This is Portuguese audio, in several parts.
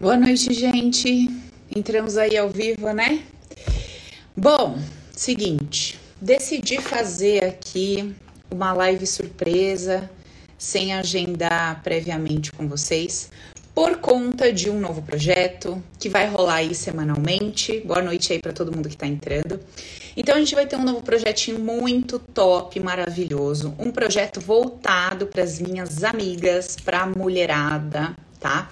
Boa noite, gente. Entramos aí ao vivo, né? Bom, seguinte, decidi fazer aqui uma live surpresa, sem agendar previamente com vocês, por conta de um novo projeto que vai rolar aí semanalmente. Boa noite aí para todo mundo que está entrando. Então a gente vai ter um novo projetinho muito top, maravilhoso, um projeto voltado para as minhas amigas, para a mulherada, tá?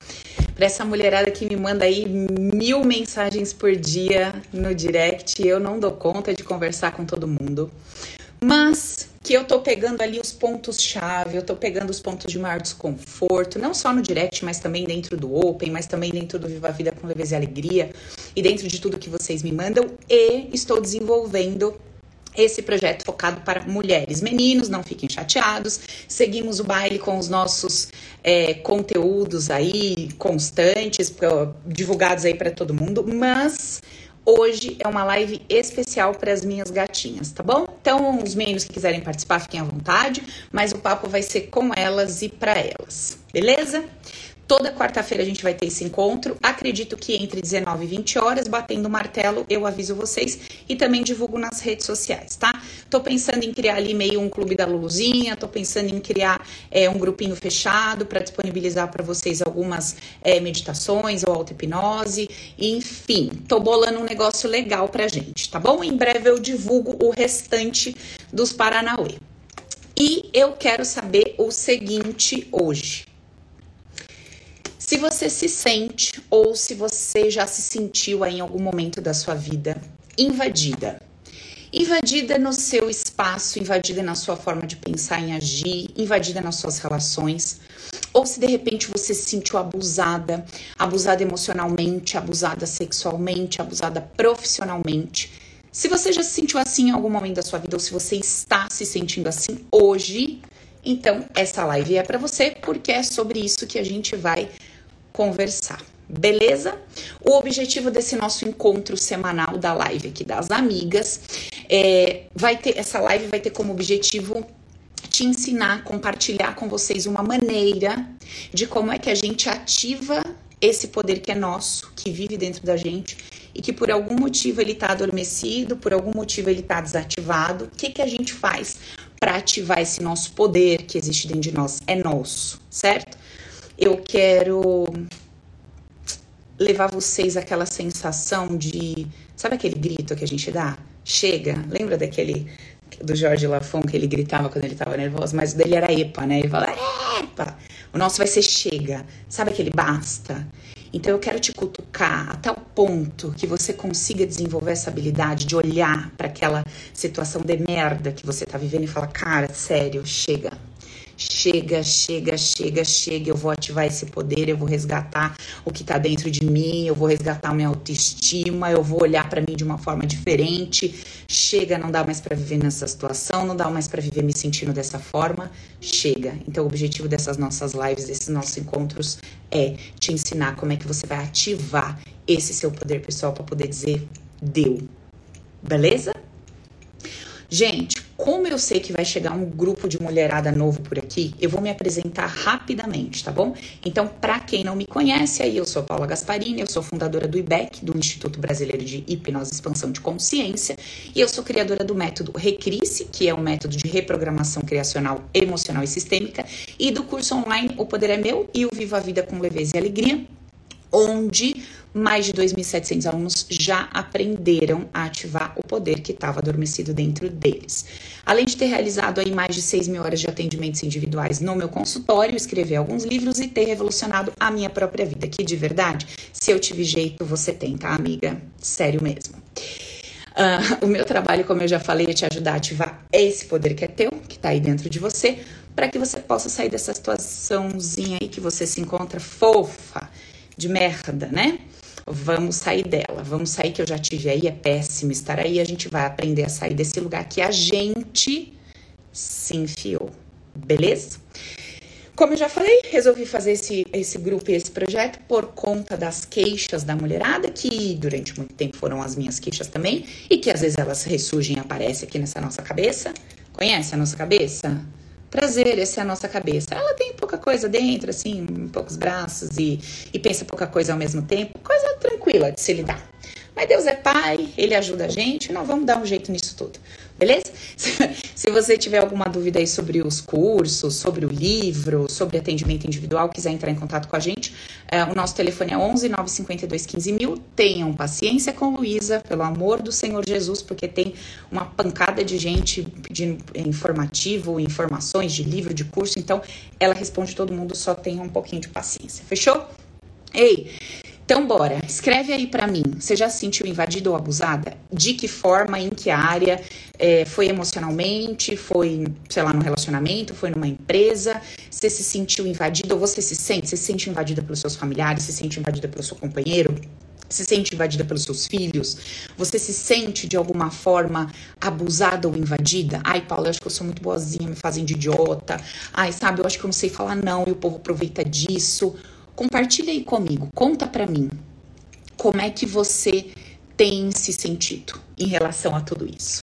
Para essa mulherada que me manda aí mil mensagens por dia no direct, eu não dou conta de conversar com todo mundo. Mas que eu tô pegando ali os pontos-chave, eu tô pegando os pontos de maior desconforto, não só no direct, mas também dentro do Open, mas também dentro do Viva a Vida com Leveza e Alegria e dentro de tudo que vocês me mandam. E estou desenvolvendo esse projeto focado para mulheres. Meninos, não fiquem chateados. Seguimos o baile com os nossos é, conteúdos aí constantes, divulgados aí para todo mundo, mas Hoje é uma live especial para as minhas gatinhas, tá bom? Então, os meninos que quiserem participar, fiquem à vontade, mas o papo vai ser com elas e para elas, beleza? Toda quarta-feira a gente vai ter esse encontro. Acredito que entre 19 e 20 horas, batendo o martelo, eu aviso vocês e também divulgo nas redes sociais, tá? Tô pensando em criar ali meio um clube da Luluzinha, tô pensando em criar é, um grupinho fechado para disponibilizar para vocês algumas é, meditações ou auto-hipnose, enfim, tô bolando um negócio legal pra gente, tá bom? Em breve eu divulgo o restante dos Paranauê. E eu quero saber o seguinte hoje. Se você se sente ou se você já se sentiu em algum momento da sua vida invadida, invadida no seu espaço, invadida na sua forma de pensar e agir, invadida nas suas relações, ou se de repente você se sentiu abusada, abusada emocionalmente, abusada sexualmente, abusada profissionalmente. Se você já se sentiu assim em algum momento da sua vida ou se você está se sentindo assim hoje, então essa live é para você porque é sobre isso que a gente vai conversar. Beleza? O objetivo desse nosso encontro semanal da live aqui das amigas é, vai ter essa live vai ter como objetivo te ensinar, compartilhar com vocês uma maneira de como é que a gente ativa esse poder que é nosso, que vive dentro da gente e que por algum motivo ele está adormecido, por algum motivo ele está desativado. O que, que a gente faz para ativar esse nosso poder que existe dentro de nós? É nosso, certo? Eu quero levar vocês àquela sensação de. Sabe aquele grito que a gente dá? Chega. Lembra daquele do Jorge Lafon que ele gritava quando ele estava nervoso? Mas o dele era epa, né? Ele falava epa. O nosso vai ser chega. Sabe aquele basta? Então eu quero te cutucar a tal ponto que você consiga desenvolver essa habilidade de olhar para aquela situação de merda que você tá vivendo e falar, cara, sério, chega Chega, chega, chega, chega. Eu vou ativar esse poder, eu vou resgatar o que tá dentro de mim, eu vou resgatar minha autoestima, eu vou olhar para mim de uma forma diferente. Chega, não dá mais para viver nessa situação, não dá mais para viver me sentindo dessa forma. Chega. Então, o objetivo dessas nossas lives, desses nossos encontros é te ensinar como é que você vai ativar esse seu poder pessoal para poder dizer deu. Beleza? Gente, como eu sei que vai chegar um grupo de mulherada novo por aqui, eu vou me apresentar rapidamente, tá bom? Então, para quem não me conhece, aí eu sou Paula Gasparini, eu sou fundadora do IBEC, do Instituto Brasileiro de Hipnose e Expansão de Consciência, e eu sou criadora do método Recrisse, que é um método de reprogramação criacional emocional e sistêmica, e do curso online O Poder é Meu e o Viva a Vida com Leveza e Alegria, onde mais de 2.700 alunos já aprenderam a ativar o poder que estava adormecido dentro deles. Além de ter realizado aí mais de 6 mil horas de atendimentos individuais no meu consultório, escrever alguns livros e ter revolucionado a minha própria vida, que de verdade, se eu tive jeito, você tem, tá, amiga? Sério mesmo. Uh, o meu trabalho, como eu já falei, é te ajudar a ativar esse poder que é teu, que tá aí dentro de você, para que você possa sair dessa situaçãozinha aí que você se encontra fofa, de merda, né? Vamos sair dela, vamos sair que eu já tive aí, é péssimo estar aí, a gente vai aprender a sair desse lugar que a gente se enfiou, beleza? Como eu já falei, resolvi fazer esse, esse grupo e esse projeto por conta das queixas da mulherada, que durante muito tempo foram as minhas queixas também, e que às vezes elas ressurgem e aparecem aqui nessa nossa cabeça. Conhece a nossa cabeça? Prazer, essa é a nossa cabeça. Ela tem pouca coisa dentro, assim, poucos braços e, e pensa pouca coisa ao mesmo tempo. Coisa tranquila de se lidar. Mas Deus é Pai, Ele ajuda a gente, nós vamos dar um jeito nisso tudo. Beleza? Se você tiver alguma dúvida aí sobre os cursos, sobre o livro, sobre atendimento individual, quiser entrar em contato com a gente, é, o nosso telefone é 11 952 15 mil. Tenham paciência com Luísa, pelo amor do Senhor Jesus, porque tem uma pancada de gente pedindo informativo, informações de livro, de curso, então ela responde todo mundo, só tenha um pouquinho de paciência. Fechou? Ei, então, bora, escreve aí para mim. Você já se sentiu invadida ou abusada? De que forma, em que área? É, foi emocionalmente? Foi, sei lá, no relacionamento? Foi numa empresa? Você se sentiu invadida ou você se sente? Você se sente invadida pelos seus familiares? Se sente invadida pelo seu companheiro? se sente invadida pelos seus filhos? Você se sente de alguma forma abusada ou invadida? Ai, Paulo, eu acho que eu sou muito boazinha, me fazem de idiota. Ai, sabe, eu acho que eu não sei falar não e o povo aproveita disso. Compartilha aí comigo, conta para mim como é que você tem se sentido em relação a tudo isso.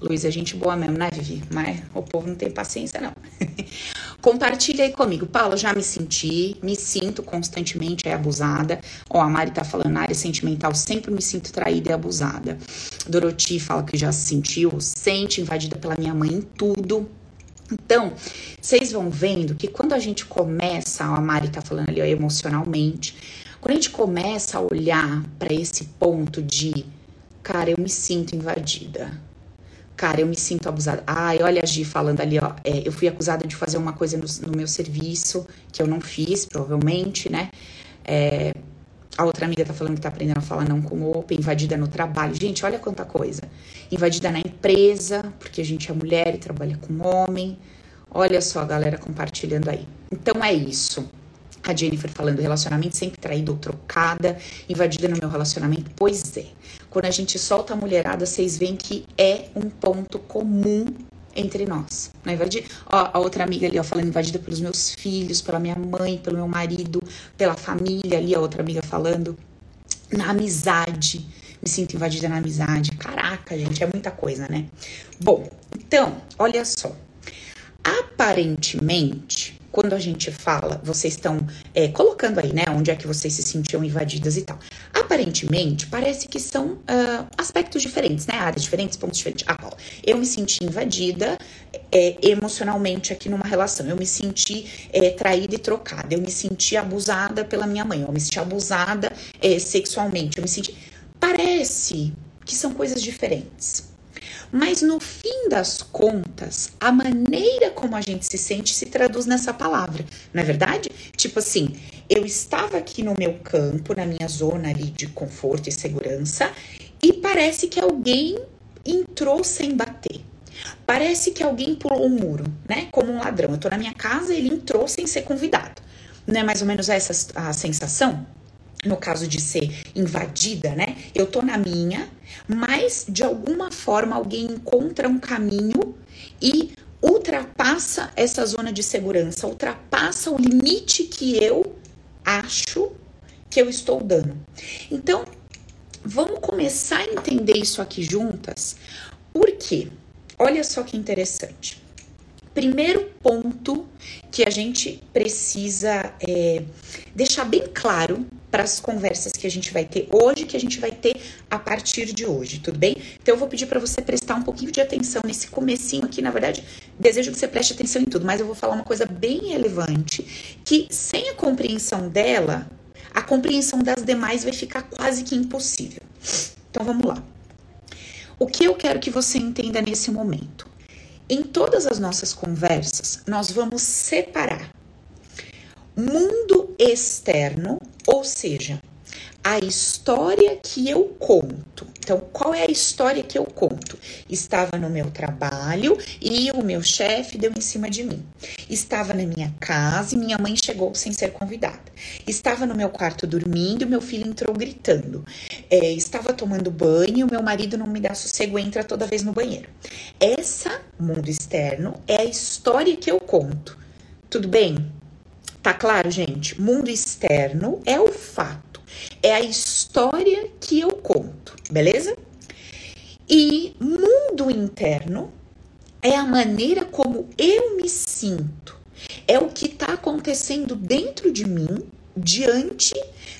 Luiz, é gente boa mesmo, né, Vivi? Mas o povo não tem paciência, não. Compartilha aí comigo. Paulo, já me senti, me sinto constantemente abusada. Ó, a Mari tá falando, na área sentimental, sempre me sinto traída e abusada. Doroti fala que já se sentiu, sente invadida pela minha mãe em tudo. Então, vocês vão vendo que quando a gente começa, a Mari tá falando ali ó, emocionalmente, quando a gente começa a olhar para esse ponto de, cara, eu me sinto invadida. Cara, eu me sinto abusada. Ai, olha a Gi falando ali, ó. É, eu fui acusada de fazer uma coisa no, no, meu serviço que eu não fiz, provavelmente, né? É, a outra amiga tá falando que tá aprendendo a falar não com o open, invadida no trabalho. Gente, olha quanta coisa. Invadida na empresa, porque a gente é mulher e trabalha com homem. Olha só a galera compartilhando aí. Então é isso. A Jennifer falando relacionamento sempre traído ou trocada, invadida no meu relacionamento. Pois é. Quando a gente solta a mulherada, vocês veem que é um ponto comum entre nós. Não é invadir. Ó, a outra amiga ali, ó, falando invadida pelos meus filhos, pela minha mãe, pelo meu marido, pela família ali, a outra amiga falando. Na amizade. Me sinto invadida na amizade. Caraca, gente, é muita coisa, né? Bom, então, olha só. Aparentemente, quando a gente fala, vocês estão é, colocando aí, né, onde é que vocês se sentiam invadidas e tal. Aparentemente, parece que são uh, aspectos diferentes, né, áreas diferentes, pontos diferentes. Ah, Paula, eu me senti invadida é, emocionalmente aqui numa relação, eu me senti é, traída e trocada, eu me senti abusada pela minha mãe, eu me senti abusada é, sexualmente, eu me senti. Parece que são coisas diferentes. Mas no fim das contas, a maneira como a gente se sente se traduz nessa palavra, não é verdade? Tipo assim, eu estava aqui no meu campo, na minha zona ali de conforto e segurança, e parece que alguém entrou sem bater. Parece que alguém pulou um muro, né? Como um ladrão. Eu tô na minha casa, ele entrou sem ser convidado. Não é mais ou menos essa a sensação? No caso de ser invadida, né? Eu tô na minha, mas de alguma forma alguém encontra um caminho e ultrapassa essa zona de segurança, ultrapassa o limite que eu acho que eu estou dando. Então, vamos começar a entender isso aqui juntas. Por quê? Olha só que interessante. Primeiro ponto que a gente precisa é, deixar bem claro para as conversas que a gente vai ter hoje, que a gente vai ter a partir de hoje, tudo bem? Então eu vou pedir para você prestar um pouquinho de atenção nesse comecinho aqui, na verdade, desejo que você preste atenção em tudo, mas eu vou falar uma coisa bem relevante, que sem a compreensão dela, a compreensão das demais vai ficar quase que impossível. Então vamos lá. O que eu quero que você entenda nesse momento? Em todas as nossas conversas, nós vamos separar mundo externo, ou seja, a história que eu conto. Então, qual é a história que eu conto? Estava no meu trabalho e o meu chefe deu em cima de mim. Estava na minha casa e minha mãe chegou sem ser convidada. Estava no meu quarto dormindo e meu filho entrou gritando. É, estava tomando banho e meu marido não me dá sossego, entra toda vez no banheiro. Essa, mundo externo, é a história que eu conto. Tudo bem? Tá claro, gente? Mundo externo é o fato, é a história que eu conto, beleza? E mundo interno é a maneira como eu me sinto, é o que está acontecendo dentro de mim diante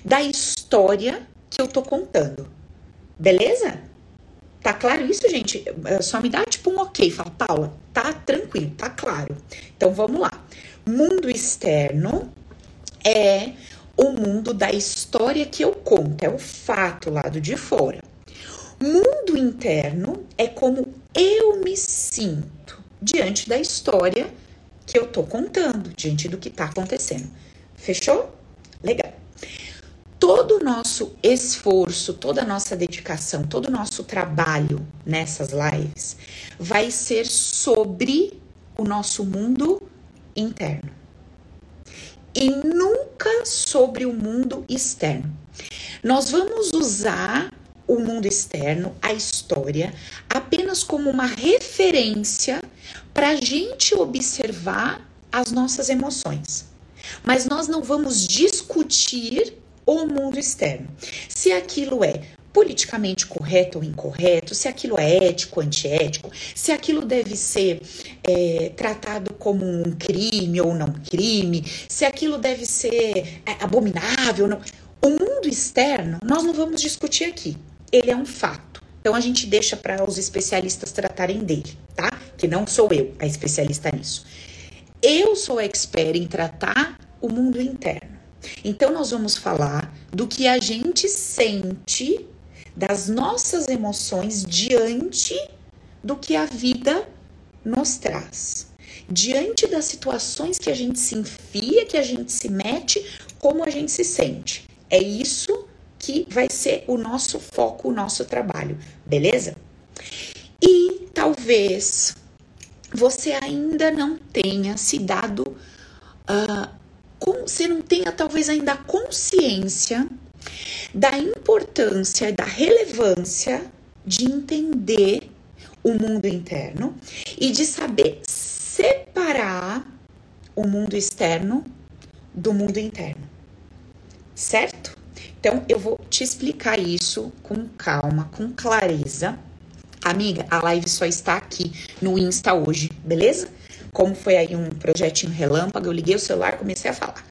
da história que eu tô contando. Beleza? Tá claro isso, gente? É, só me dá tipo um ok. Fala, Paula, tá tranquilo, tá claro. Então vamos lá. Mundo externo é o mundo da história que eu conto, é o fato lado de fora. Mundo interno é como eu me sinto diante da história que eu tô contando, diante do que tá acontecendo. Fechou? Legal todo o nosso esforço, toda a nossa dedicação, todo o nosso trabalho nessas lives vai ser sobre o nosso mundo interno e nunca sobre o mundo externo. Nós vamos usar o mundo externo, a história, apenas como uma referência para a gente observar as nossas emoções. Mas nós não vamos discutir o mundo externo. Se aquilo é politicamente correto ou incorreto, se aquilo é ético ou antiético, se aquilo deve ser é, tratado como um crime ou não crime, se aquilo deve ser é, abominável ou não. O mundo externo nós não vamos discutir aqui. Ele é um fato. Então a gente deixa para os especialistas tratarem dele, tá? Que não sou eu a especialista nisso. Eu sou expert em tratar o mundo interno. Então, nós vamos falar do que a gente sente, das nossas emoções diante do que a vida nos traz. Diante das situações que a gente se enfia, que a gente se mete, como a gente se sente. É isso que vai ser o nosso foco, o nosso trabalho, beleza? E talvez você ainda não tenha se dado uh, você não tenha talvez ainda consciência da importância, da relevância de entender o mundo interno e de saber separar o mundo externo do mundo interno. Certo? Então eu vou te explicar isso com calma, com clareza. Amiga, a live só está aqui no Insta hoje, beleza? como foi aí um projetinho relâmpago, eu liguei o celular, comecei a falar.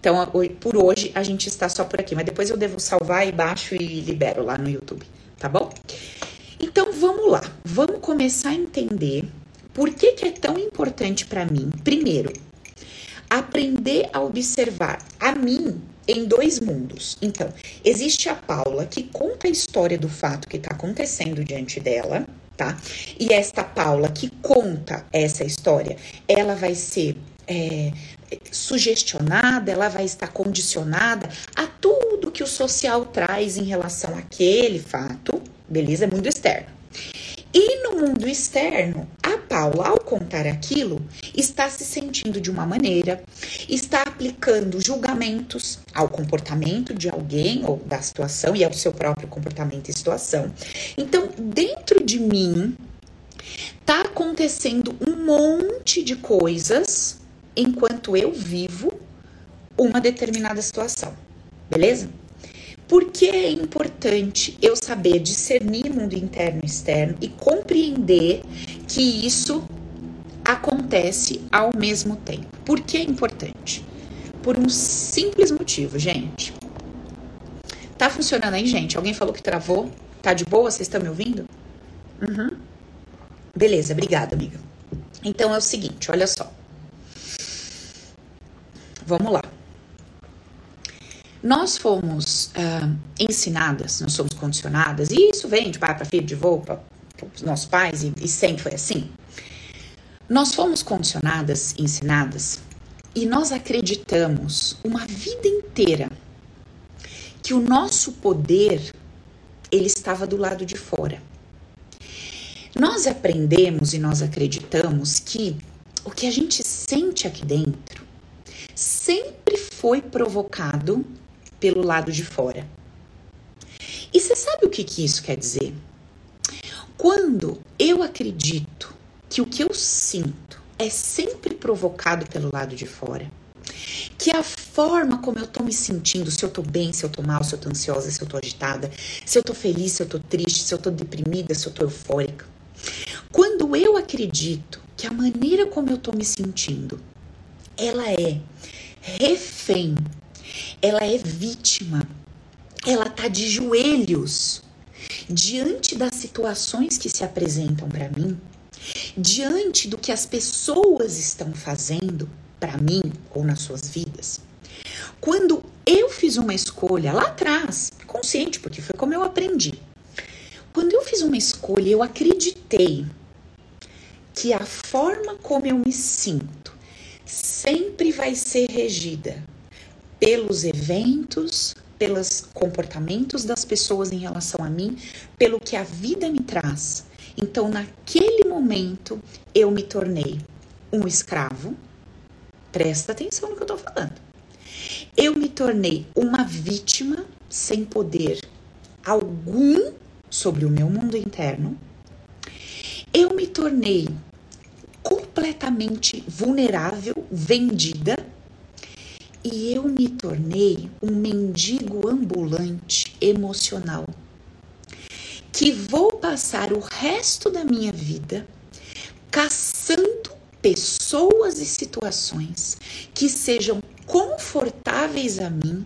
Então, por hoje, a gente está só por aqui, mas depois eu devo salvar e baixo e libero lá no YouTube, tá bom? Então, vamos lá. Vamos começar a entender por que, que é tão importante para mim, primeiro, aprender a observar a mim em dois mundos. Então, existe a Paula que conta a história do fato que está acontecendo diante dela, tá? E esta Paula que conta essa história, ela vai ser é, sugestionada, ela vai estar condicionada a tudo que o social traz em relação àquele fato, beleza? É mundo externo. E no mundo externo, a Paula, ao contar aquilo, está se sentindo de uma maneira, está aplicando julgamentos ao comportamento de alguém ou da situação e ao seu próprio comportamento e situação. Então, dentro de mim, está acontecendo um monte de coisas enquanto eu vivo uma determinada situação, beleza? Por que é importante eu saber discernir mundo interno e externo e compreender que isso acontece ao mesmo tempo? Por que é importante? Por um simples motivo, gente. Tá funcionando aí, gente? Alguém falou que travou? Tá de boa? Vocês estão me ouvindo? Uhum. Beleza, obrigada, amiga. Então é o seguinte, olha só. Vamos lá. Nós fomos uh, ensinadas, nós somos condicionadas, e isso vem de pai para filho, de avô para os nossos pais, e, e sempre foi assim. Nós fomos condicionadas, ensinadas, e nós acreditamos uma vida inteira que o nosso poder ele estava do lado de fora. Nós aprendemos e nós acreditamos que o que a gente sente aqui dentro sempre foi provocado pelo lado de fora. E você sabe o que, que isso quer dizer? Quando eu acredito que o que eu sinto é sempre provocado pelo lado de fora, que a forma como eu tô me sentindo, se eu tô bem, se eu tô mal, se eu tô ansiosa, se eu tô agitada, se eu tô feliz, se eu tô triste, se eu tô deprimida, se eu tô eufórica. Quando eu acredito que a maneira como eu tô me sentindo, ela é refém, ela é vítima, ela tá de joelhos diante das situações que se apresentam para mim, diante do que as pessoas estão fazendo para mim ou nas suas vidas. Quando eu fiz uma escolha lá atrás, consciente, porque foi como eu aprendi. Quando eu fiz uma escolha, eu acreditei que a forma como eu me sinto sempre vai ser regida pelos eventos, pelos comportamentos das pessoas em relação a mim, pelo que a vida me traz. Então, naquele momento, eu me tornei um escravo. Presta atenção no que eu tô falando. Eu me tornei uma vítima sem poder algum sobre o meu mundo interno. Eu me tornei completamente vulnerável, vendida e eu me tornei um mendigo ambulante emocional que vou passar o resto da minha vida caçando pessoas e situações que sejam confortáveis a mim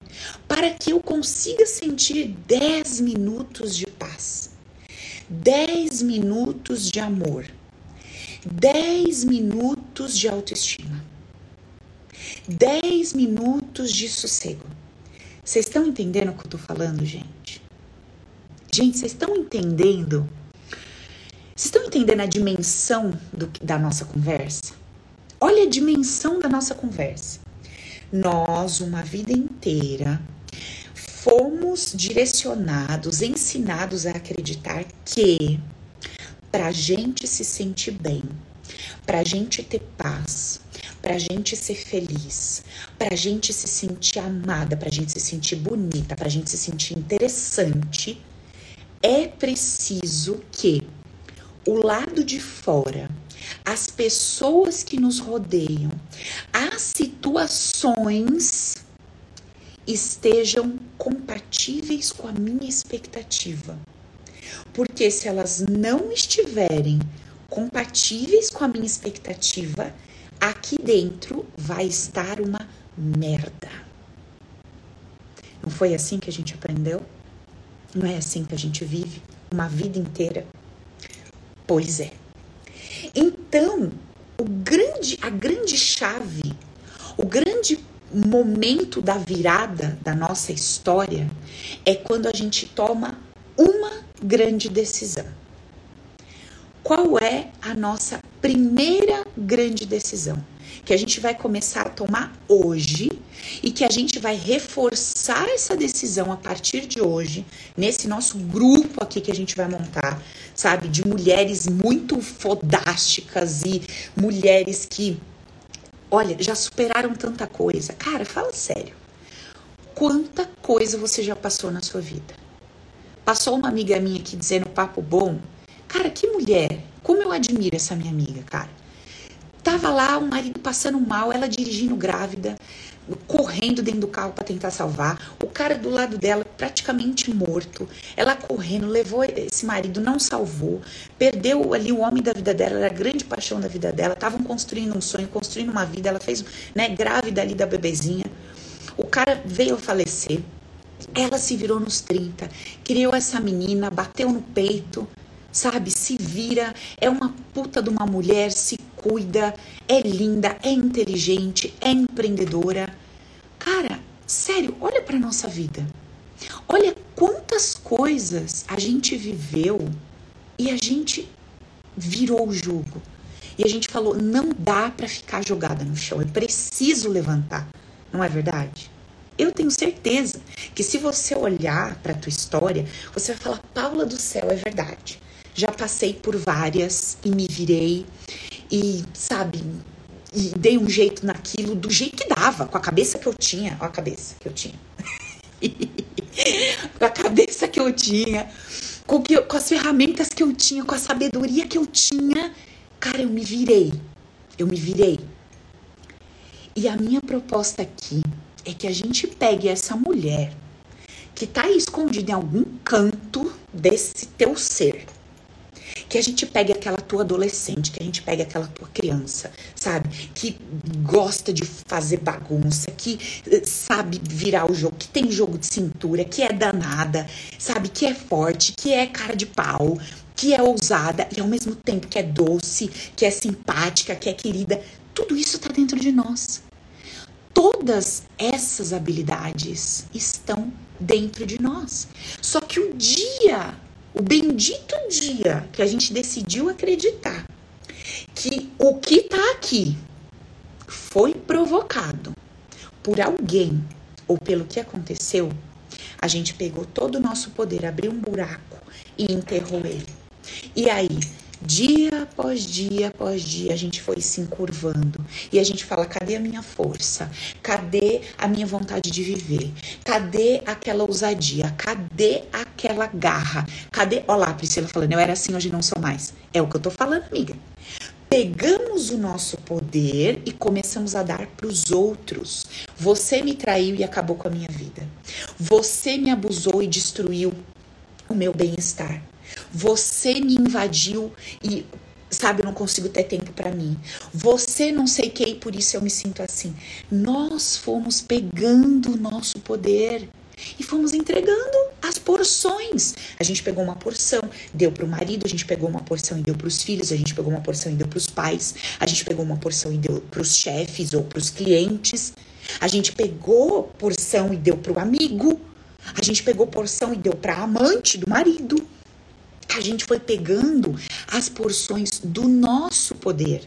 para que eu consiga sentir 10 minutos de paz, 10 minutos de amor, 10 minutos de autoestima. 10 minutos de sossego. Vocês estão entendendo o que eu tô falando, gente? Gente, vocês estão entendendo? Vocês estão entendendo a dimensão do, da nossa conversa? Olha a dimensão da nossa conversa. Nós, uma vida inteira, fomos direcionados, ensinados a acreditar que para a gente se sentir bem, para a gente ter paz, para a gente ser feliz, para a gente se sentir amada, para a gente se sentir bonita, para a gente se sentir interessante, é preciso que o lado de fora, as pessoas que nos rodeiam, as situações estejam compatíveis com a minha expectativa. Porque se elas não estiverem compatíveis com a minha expectativa, aqui dentro vai estar uma merda. Não foi assim que a gente aprendeu? Não é assim que a gente vive uma vida inteira? Pois é. Então, o grande, a grande chave, o grande momento da virada da nossa história é quando a gente toma uma grande decisão. Qual é a nossa primeira grande decisão? Que a gente vai começar a tomar hoje e que a gente vai reforçar essa decisão a partir de hoje, nesse nosso grupo aqui que a gente vai montar, sabe? De mulheres muito fodásticas e mulheres que, olha, já superaram tanta coisa. Cara, fala sério. Quanta coisa você já passou na sua vida? Passou uma amiga minha aqui dizendo papo bom Cara, que mulher! Como eu admiro essa minha amiga, cara. Tava lá o marido passando mal, ela dirigindo grávida, correndo dentro do carro para tentar salvar, o cara do lado dela praticamente morto, ela correndo, levou esse marido, não salvou, perdeu ali o homem da vida dela, era a grande paixão da vida dela, estavam construindo um sonho, construindo uma vida, ela fez, né, grávida ali da bebezinha. O cara veio a falecer. Ela se virou nos 30, criou essa menina, bateu no peito, sabe? Se vira, é uma puta de uma mulher, se cuida, é linda, é inteligente, é empreendedora. Cara, sério, olha para nossa vida. Olha quantas coisas a gente viveu e a gente virou o jogo. E a gente falou: não dá para ficar jogada no chão, eu preciso levantar. Não é verdade? Eu tenho certeza que se você olhar para a tua história, você vai falar: Paula do céu, é verdade já passei por várias e me virei e, sabe, e dei um jeito naquilo do jeito que dava, com a cabeça que eu tinha, ó a cabeça que eu tinha. com a cabeça que eu tinha, com, que, com as ferramentas que eu tinha, com a sabedoria que eu tinha, cara, eu me virei. Eu me virei. E a minha proposta aqui é que a gente pegue essa mulher que tá aí escondida em algum canto desse teu ser que a gente pegue aquela tua adolescente, que a gente pegue aquela tua criança, sabe? Que gosta de fazer bagunça, que eh, sabe virar o jogo, que tem jogo de cintura, que é danada, sabe? Que é forte, que é cara de pau, que é ousada e ao mesmo tempo que é doce, que é simpática, que é querida. Tudo isso está dentro de nós. Todas essas habilidades estão dentro de nós. Só que o dia, o bendito dia que a gente decidiu acreditar que o que está aqui foi provocado por alguém ou pelo que aconteceu, a gente pegou todo o nosso poder, abriu um buraco e enterrou ele. E aí, dia após dia após dia, a gente foi se encurvando. E a gente fala: cadê a minha força? Cadê a minha vontade de viver? Cadê aquela ousadia? Cadê aquela garra? Cadê. Olha lá, Priscila falando: eu era assim, hoje não sou mais. É o que eu tô falando, amiga. Pegamos o nosso poder e começamos a dar para os outros. Você me traiu e acabou com a minha vida. Você me abusou e destruiu o meu bem-estar. Você me invadiu e sabe, eu não consigo ter tempo para mim. Você não sei que e por isso eu me sinto assim. Nós fomos pegando o nosso poder e fomos entregando as porções. A gente pegou uma porção, deu para o marido, a gente pegou uma porção e deu para os filhos, a gente pegou uma porção e deu para os pais, a gente pegou uma porção e deu para os chefes ou para os clientes. A gente pegou porção e deu para o amigo. A gente pegou porção e deu para a amante do marido a gente foi pegando as porções do nosso poder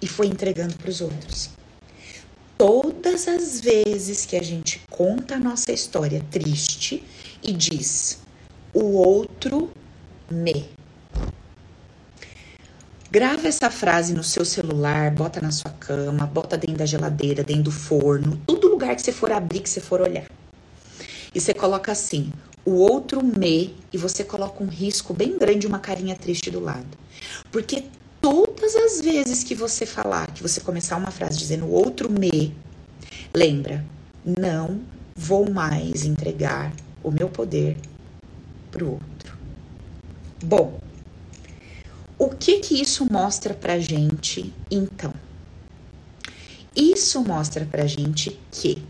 e foi entregando para os outros. Todas as vezes que a gente conta a nossa história triste e diz o outro me. Grava essa frase no seu celular, bota na sua cama, bota dentro da geladeira, dentro do forno, todo lugar que você for abrir, que você for olhar. E você coloca assim: o outro me e você coloca um risco bem grande, uma carinha triste do lado. Porque todas as vezes que você falar, que você começar uma frase dizendo o outro me, lembra, não vou mais entregar o meu poder pro outro. Bom, o que que isso mostra pra gente então? Isso mostra pra gente que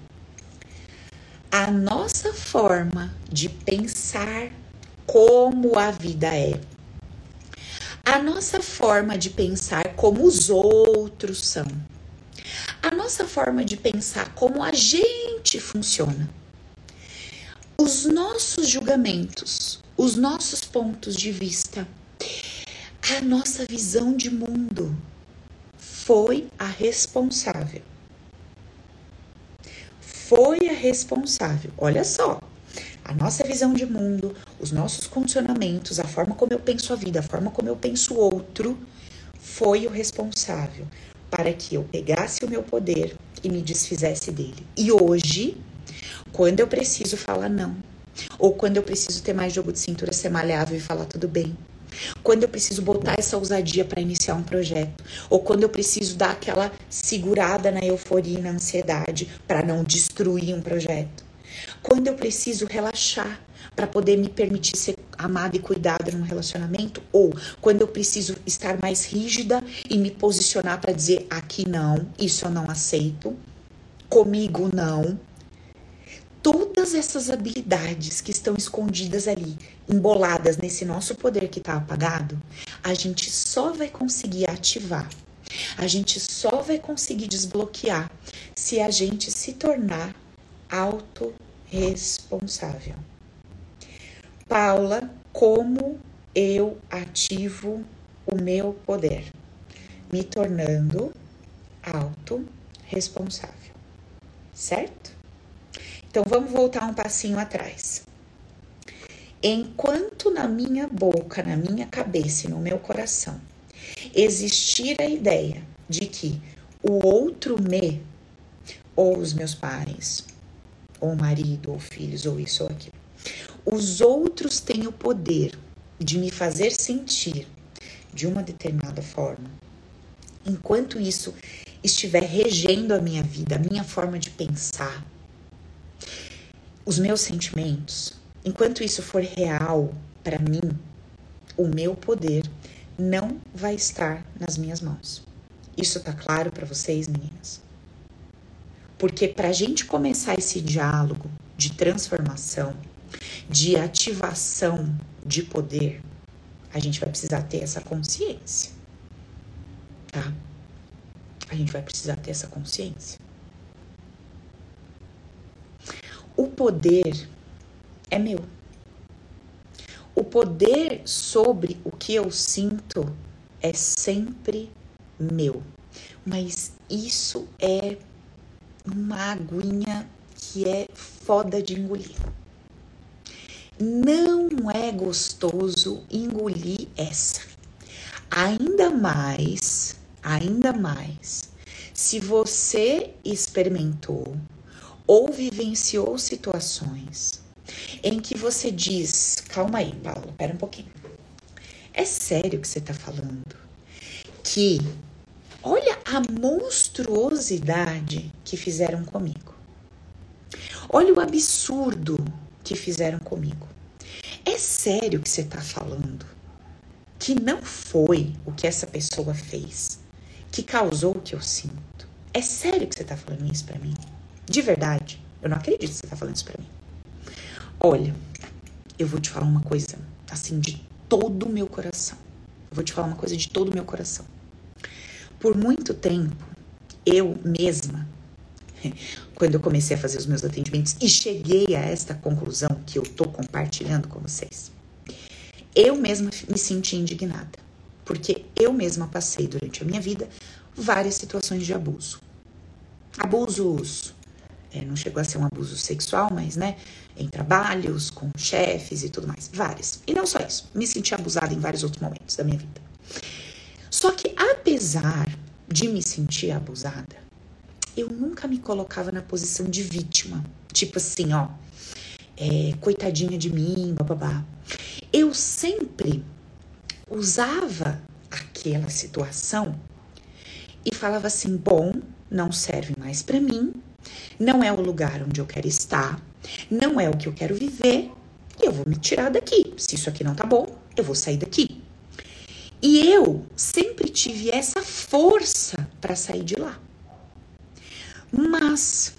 a nossa forma de pensar como a vida é, a nossa forma de pensar como os outros são, a nossa forma de pensar como a gente funciona, os nossos julgamentos, os nossos pontos de vista, a nossa visão de mundo foi a responsável foi a responsável. Olha só, a nossa visão de mundo, os nossos condicionamentos, a forma como eu penso a vida, a forma como eu penso o outro, foi o responsável para que eu pegasse o meu poder e me desfizesse dele. E hoje, quando eu preciso falar não, ou quando eu preciso ter mais jogo de cintura, ser maleável e falar tudo bem, quando eu preciso botar essa ousadia para iniciar um projeto, ou quando eu preciso dar aquela segurada na euforia e na ansiedade para não destruir um projeto. Quando eu preciso relaxar para poder me permitir ser amada e cuidada num relacionamento, ou quando eu preciso estar mais rígida e me posicionar para dizer aqui não, isso eu não aceito, comigo não, todas essas habilidades que estão escondidas ali, emboladas nesse nosso poder que está apagado, a gente só vai conseguir ativar. A gente só vai conseguir desbloquear se a gente se tornar autorresponsável. Paula, como eu ativo o meu poder? Me tornando autorresponsável. Certo? Então vamos voltar um passinho atrás. Enquanto na minha boca, na minha cabeça e no meu coração existir a ideia de que o outro me, ou os meus pais, ou marido, ou filhos, ou isso ou aquilo, os outros têm o poder de me fazer sentir de uma determinada forma. Enquanto isso estiver regendo a minha vida, a minha forma de pensar, os meus sentimentos, enquanto isso for real para mim, o meu poder não vai estar nas minhas mãos. Isso tá claro para vocês, meninas? Porque para a gente começar esse diálogo de transformação, de ativação de poder, a gente vai precisar ter essa consciência, tá? A gente vai precisar ter essa consciência. O poder é meu. O poder sobre o que eu sinto é sempre meu. Mas isso é uma aguinha que é foda de engolir. Não é gostoso engolir essa. Ainda mais, ainda mais, se você experimentou ou vivenciou situações em que você diz: calma aí, Paulo, pera um pouquinho. É sério que você está falando? Que olha a monstruosidade que fizeram comigo. Olha o absurdo que fizeram comigo. É sério que você está falando? Que não foi o que essa pessoa fez que causou o que eu sinto? É sério que você está falando isso para mim? De verdade? Eu não acredito que você está falando isso para mim. Olha, eu vou te falar uma coisa assim de todo o meu coração. Eu vou te falar uma coisa de todo o meu coração. Por muito tempo, eu mesma, quando eu comecei a fazer os meus atendimentos e cheguei a esta conclusão que eu tô compartilhando com vocês, eu mesma me senti indignada, porque eu mesma passei durante a minha vida várias situações de abuso. Abusos é, não chegou a ser um abuso sexual, mas, né, em trabalhos, com chefes e tudo mais, várias. E não só isso, me senti abusada em vários outros momentos da minha vida. Só que, apesar de me sentir abusada, eu nunca me colocava na posição de vítima. Tipo assim, ó, é, coitadinha de mim, bababá. Eu sempre usava aquela situação e falava assim: bom, não serve mais para mim, não é o lugar onde eu quero estar, não é o que eu quero viver, e eu vou me tirar daqui. Se isso aqui não tá bom, eu vou sair daqui. E eu sempre tive essa força para sair de lá. Mas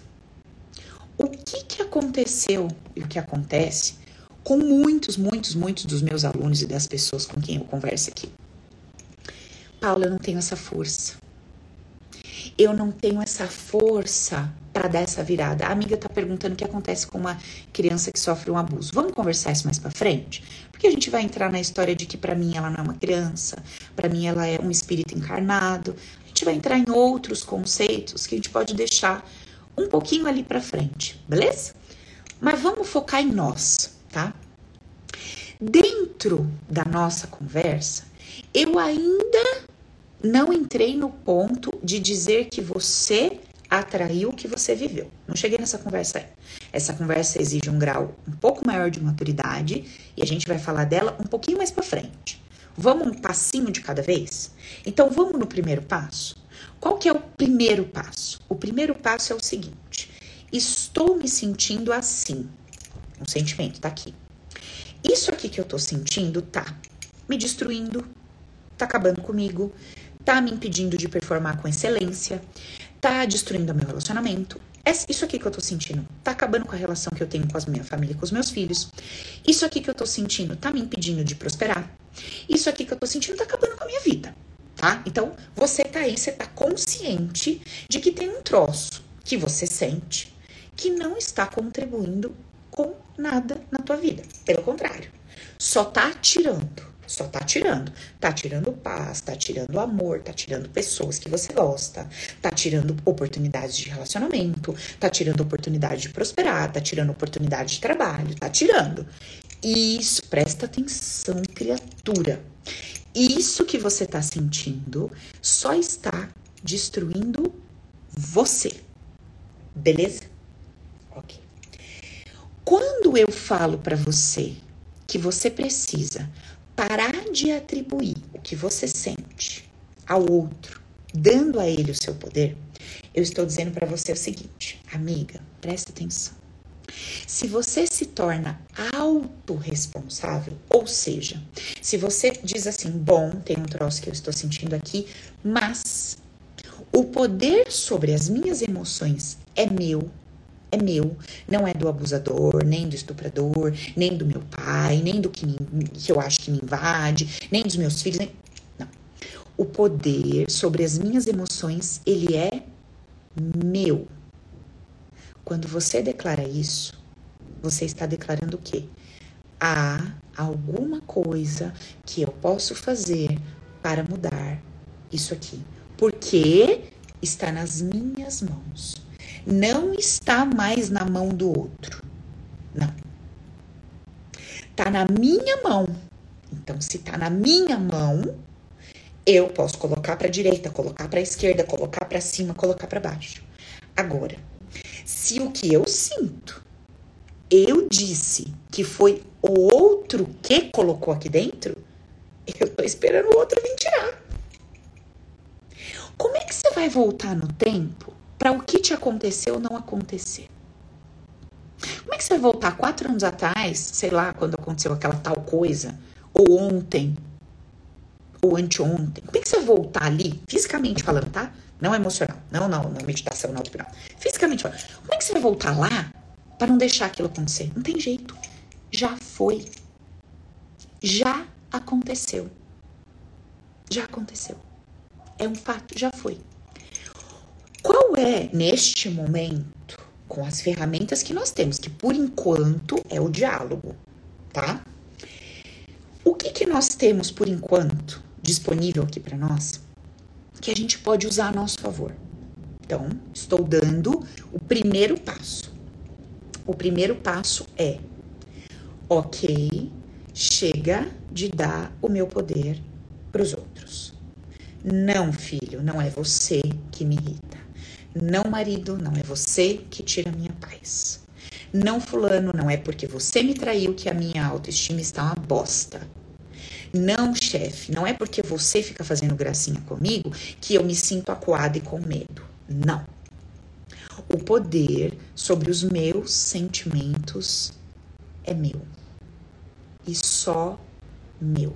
o que que aconteceu e o que acontece com muitos, muitos, muitos dos meus alunos e das pessoas com quem eu converso aqui? Paula, eu não tenho essa força. Eu não tenho essa força para dar essa virada. A amiga tá perguntando o que acontece com uma criança que sofre um abuso. Vamos conversar isso mais para frente? Porque a gente vai entrar na história de que para mim ela não é uma criança, para mim ela é um espírito encarnado. A gente vai entrar em outros conceitos que a gente pode deixar um pouquinho ali para frente, beleza? Mas vamos focar em nós, tá? Dentro da nossa conversa, eu ainda não entrei no ponto de dizer que você atraiu o que você viveu. Não cheguei nessa conversa aí. Essa conversa exige um grau um pouco maior de maturidade e a gente vai falar dela um pouquinho mais para frente. Vamos um passinho de cada vez? Então vamos no primeiro passo. Qual que é o primeiro passo? O primeiro passo é o seguinte: estou me sentindo assim. Um sentimento tá aqui. Isso aqui que eu tô sentindo tá me destruindo, tá acabando comigo, tá me impedindo de performar com excelência, tá destruindo o meu relacionamento. Isso aqui que eu tô sentindo tá acabando com a relação que eu tenho com a minha família com os meus filhos. Isso aqui que eu tô sentindo tá me impedindo de prosperar. Isso aqui que eu tô sentindo tá acabando com a minha vida, tá? Então, você tá aí, você tá consciente de que tem um troço que você sente que não está contribuindo com nada na tua vida. Pelo contrário, só tá tirando só tá tirando. Tá tirando paz, tá tirando amor, tá tirando pessoas que você gosta, tá tirando oportunidades de relacionamento, tá tirando oportunidade de prosperar, tá tirando oportunidade de trabalho, tá tirando. Isso, presta atenção, criatura. Isso que você tá sentindo só está destruindo você. Beleza? Ok. Quando eu falo para você que você precisa parar de atribuir o que você sente ao outro, dando a ele o seu poder, eu estou dizendo para você o seguinte, amiga, presta atenção. Se você se torna autorresponsável, ou seja, se você diz assim, bom, tem um troço que eu estou sentindo aqui, mas o poder sobre as minhas emoções é meu, é meu, não é do abusador, nem do estuprador, nem do meu pai, nem do que, me, que eu acho que me invade, nem dos meus filhos. Nem... Não. O poder sobre as minhas emoções, ele é meu. Quando você declara isso, você está declarando o quê? Há alguma coisa que eu posso fazer para mudar isso aqui. Porque está nas minhas mãos. Não está mais na mão do outro. Não. Está na minha mão. Então, se está na minha mão, eu posso colocar para a direita, colocar para a esquerda, colocar para cima, colocar para baixo. Agora, se o que eu sinto, eu disse que foi o outro que colocou aqui dentro, eu tô esperando o outro vir tirar. Como é que você vai voltar no tempo para o que te aconteceu não acontecer? Como é que você vai voltar quatro anos atrás, sei lá, quando aconteceu aquela tal coisa, ou ontem, ou anteontem. Tem que você voltar ali, fisicamente falando, tá? Não emocional. Não, não, não meditação, não não. Fisicamente falando. Como é que você vai voltar lá para não deixar aquilo acontecer? Não tem jeito. Já foi. Já aconteceu. Já aconteceu. É um fato, já foi. Qual é, neste momento, com as ferramentas que nós temos, que por enquanto é o diálogo, tá? O que, que nós temos por enquanto disponível aqui para nós que a gente pode usar a nosso favor. Então, estou dando o primeiro passo. O primeiro passo é: ok, chega de dar o meu poder para os outros. Não, filho, não é você que me irrita. Não, marido, não é você que tira a minha paz. Não, fulano, não é porque você me traiu que a minha autoestima está uma bosta. Não, chefe, não é porque você fica fazendo gracinha comigo que eu me sinto acuada e com medo. Não. O poder sobre os meus sentimentos é meu. E só meu.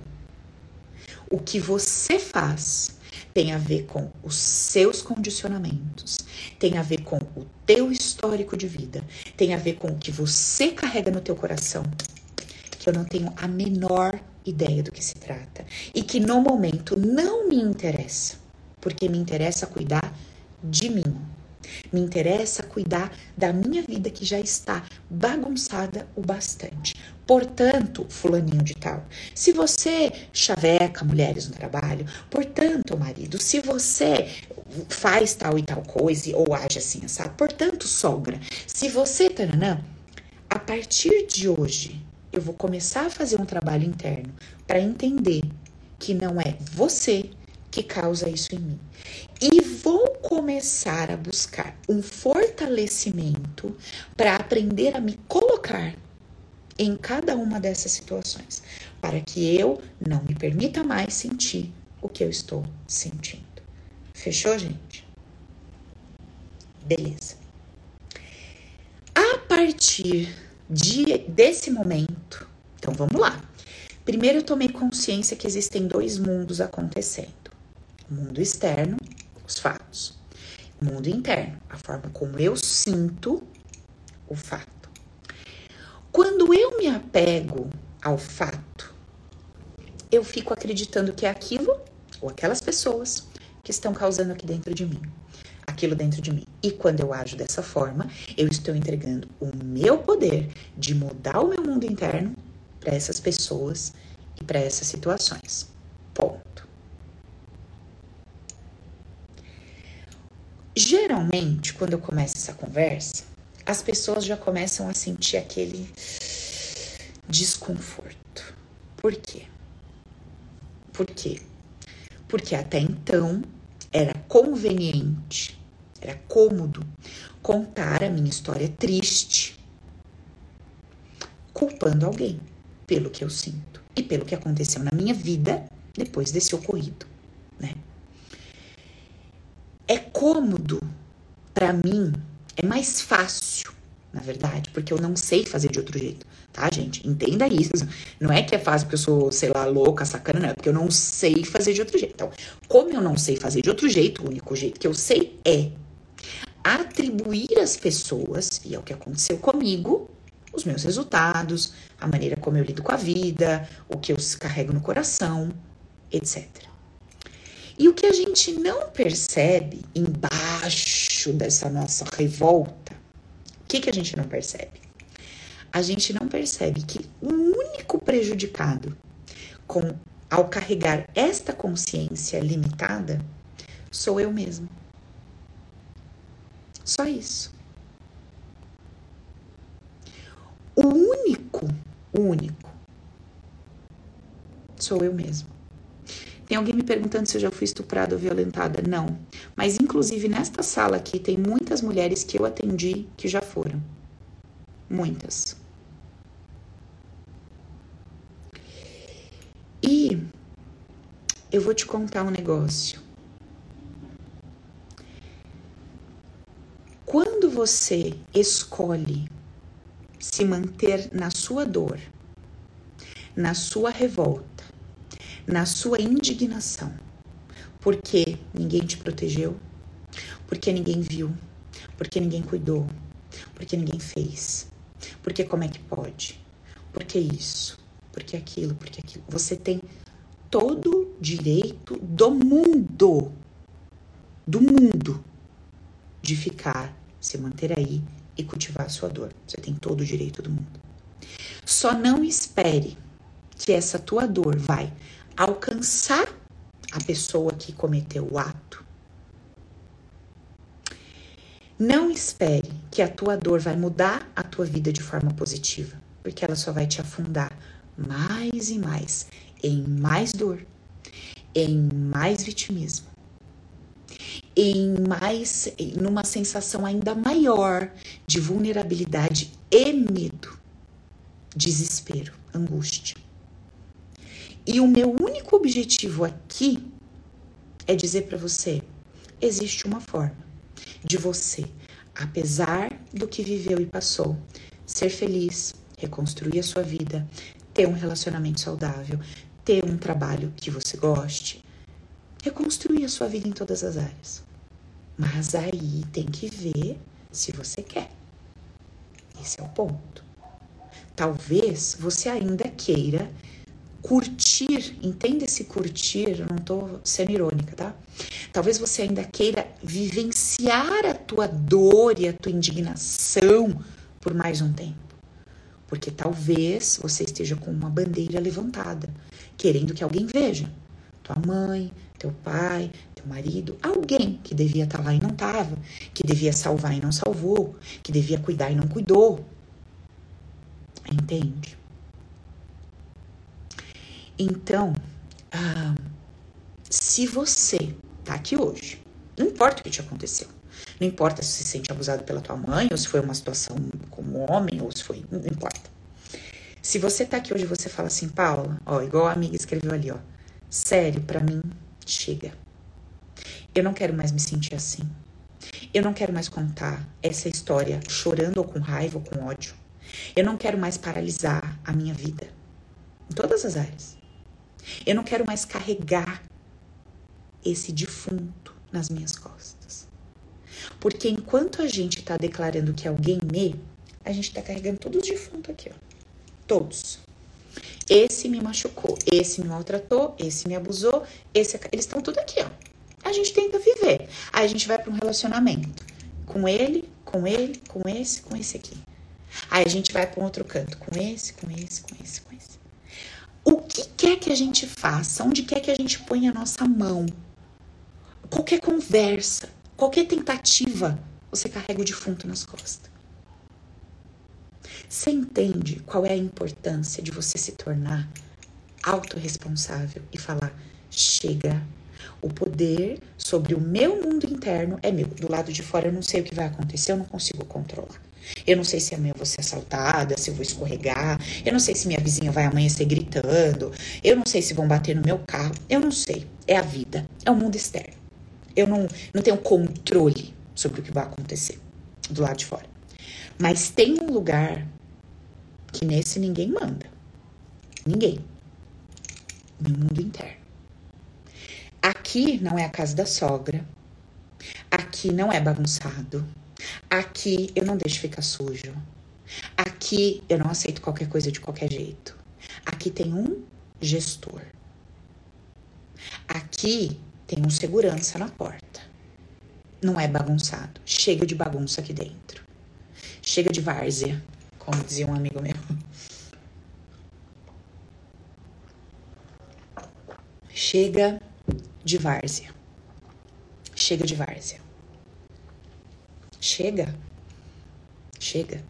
O que você faz tem a ver com os seus condicionamentos, tem a ver com o teu histórico de vida, tem a ver com o que você carrega no teu coração, que eu não tenho a menor ideia do que se trata e que no momento não me interessa, porque me interessa cuidar de mim. Me interessa cuidar da minha vida que já está bagunçada o bastante. Portanto, fulaninho de tal, se você chaveca mulheres no trabalho, portanto, marido, se você faz tal e tal coisa ou age assim, sabe? Portanto, sogra, se você, taranã, a partir de hoje, eu vou começar a fazer um trabalho interno para entender que não é você que causa isso em mim. E vou começar a buscar um fortalecimento para aprender a me colocar em cada uma dessas situações, para que eu não me permita mais sentir o que eu estou sentindo. Fechou, gente? Beleza. A partir de, desse momento, então vamos lá. Primeiro eu tomei consciência que existem dois mundos acontecendo: o mundo externo, os fatos, mundo interno, a forma como eu sinto o fato. Quando eu me apego ao fato, eu fico acreditando que é aquilo ou aquelas pessoas que estão causando aqui dentro de mim aquilo dentro de mim. E quando eu ajo dessa forma, eu estou entregando o meu poder de mudar o meu mundo interno para essas pessoas e para essas situações. Ponto. Geralmente, quando eu começo essa conversa, as pessoas já começam a sentir aquele desconforto. Por quê? Por quê? Porque até então era conveniente era cômodo contar a minha história triste, culpando alguém pelo que eu sinto e pelo que aconteceu na minha vida depois desse ocorrido? É cômodo para mim, é mais fácil na verdade, porque eu não sei fazer de outro jeito, tá, gente? Entenda isso. Não é que é fácil porque eu sou, sei lá, louca, sacana, não, é porque eu não sei fazer de outro jeito. Então, como eu não sei fazer de outro jeito, o único jeito que eu sei é atribuir às pessoas, e é o que aconteceu comigo, os meus resultados, a maneira como eu lido com a vida, o que eu carrego no coração, etc. E o que a gente não percebe embaixo dessa nossa revolta, o que, que a gente não percebe? A gente não percebe que o único prejudicado com ao carregar esta consciência limitada sou eu mesmo. Só isso. O único, o único, sou eu mesmo. Tem alguém me perguntando se eu já fui estuprada ou violentada? Não. Mas, inclusive, nesta sala aqui, tem muitas mulheres que eu atendi que já foram. Muitas. E eu vou te contar um negócio. Quando você escolhe se manter na sua dor, na sua revolta, na sua indignação, porque ninguém te protegeu, porque ninguém viu, porque ninguém cuidou, porque ninguém fez, porque como é que pode, porque isso, porque aquilo, porque aquilo. Você tem todo direito do mundo, do mundo, de ficar se manter aí e cultivar a sua dor. Você tem todo o direito do mundo. Só não espere que essa tua dor vai alcançar a pessoa que cometeu o ato. Não espere que a tua dor vai mudar a tua vida de forma positiva, porque ela só vai te afundar mais e mais em mais dor, em mais vitimismo, em mais numa sensação ainda maior de vulnerabilidade e medo, desespero, angústia. E o meu único objetivo aqui é dizer para você: existe uma forma de você, apesar do que viveu e passou, ser feliz, reconstruir a sua vida, ter um relacionamento saudável, ter um trabalho que você goste, reconstruir a sua vida em todas as áreas. Mas aí tem que ver se você quer. Esse é o ponto. Talvez você ainda queira curtir, entenda esse curtir, eu não tô sendo irônica, tá? Talvez você ainda queira vivenciar a tua dor e a tua indignação por mais um tempo. Porque talvez você esteja com uma bandeira levantada, querendo que alguém veja. Tua mãe, teu pai, teu marido, alguém que devia estar tá lá e não estava, que devia salvar e não salvou, que devia cuidar e não cuidou. Entende? Então, ah, se você tá aqui hoje, não importa o que te aconteceu, não importa se você se sente abusado pela tua mãe, ou se foi uma situação como homem, ou se foi. Não importa. Se você tá aqui hoje você fala assim, Paula, ó, igual a amiga escreveu ali, ó. Sério, para mim, chega. Eu não quero mais me sentir assim. Eu não quero mais contar essa história chorando ou com raiva ou com ódio. Eu não quero mais paralisar a minha vida. Em todas as áreas. Eu não quero mais carregar esse defunto nas minhas costas. Porque enquanto a gente está declarando que alguém me, a gente está carregando todos os defuntos aqui, ó. Todos. Esse me machucou, esse me maltratou, esse me abusou, esse eles estão tudo aqui, ó. A gente tenta viver. Aí a gente vai para um relacionamento com ele, com ele, com esse, com esse aqui. Aí a gente vai para um outro canto com esse, com esse, com esse, com esse. O que quer que a gente faça, onde quer que a gente ponha a nossa mão, qualquer conversa, qualquer tentativa, você carrega o defunto nas costas. Você entende qual é a importância de você se tornar autorresponsável e falar: chega, o poder sobre o meu mundo interno é meu. Do lado de fora eu não sei o que vai acontecer, eu não consigo controlar. Eu não sei se amanhã eu vou ser assaltada, se eu vou escorregar. Eu não sei se minha vizinha vai amanhecer gritando. Eu não sei se vão bater no meu carro. Eu não sei. É a vida. É o mundo externo. Eu não, não tenho controle sobre o que vai acontecer do lado de fora. Mas tem um lugar que nesse ninguém manda. Ninguém. No mundo interno. Aqui não é a casa da sogra. Aqui não é bagunçado. Aqui eu não deixo ficar sujo. Aqui eu não aceito qualquer coisa de qualquer jeito. Aqui tem um gestor. Aqui tem um segurança na porta. Não é bagunçado. Chega de bagunça aqui dentro. Chega de várzea, como dizia um amigo meu. Chega de várzea. Chega de várzea. Chega. Chega.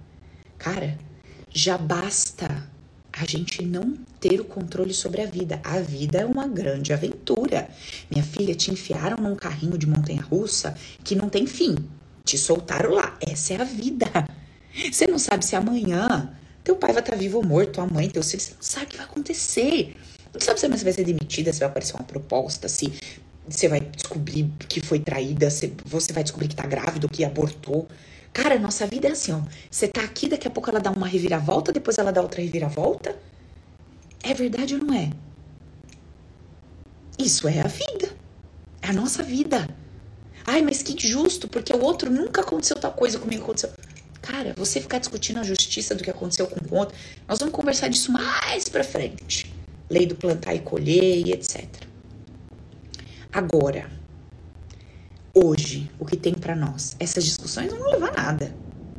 Cara, já basta a gente não ter o controle sobre a vida. A vida é uma grande aventura. Minha filha, te enfiaram num carrinho de montanha-russa que não tem fim. Te soltaram lá. Essa é a vida. Você não sabe se amanhã teu pai vai estar vivo ou morto, tua mãe, teu filho, você não sabe o que vai acontecer. Não sabe se você vai ser demitida, se vai aparecer uma proposta, se você vai descobrir que foi traída, você vai descobrir que tá grávida que abortou. Cara, nossa vida é assim, ó. Você tá aqui, daqui a pouco ela dá uma reviravolta, depois ela dá outra reviravolta. É verdade ou não é? Isso é a vida. É a nossa vida. Ai, mas que injusto, porque o outro nunca aconteceu tal coisa comigo aconteceu. Cara, você ficar discutindo a justiça do que aconteceu com o outro, nós vamos conversar disso mais pra frente. Lei do plantar e colher e etc. Agora, hoje, o que tem para nós? Essas discussões não vão levar a nada.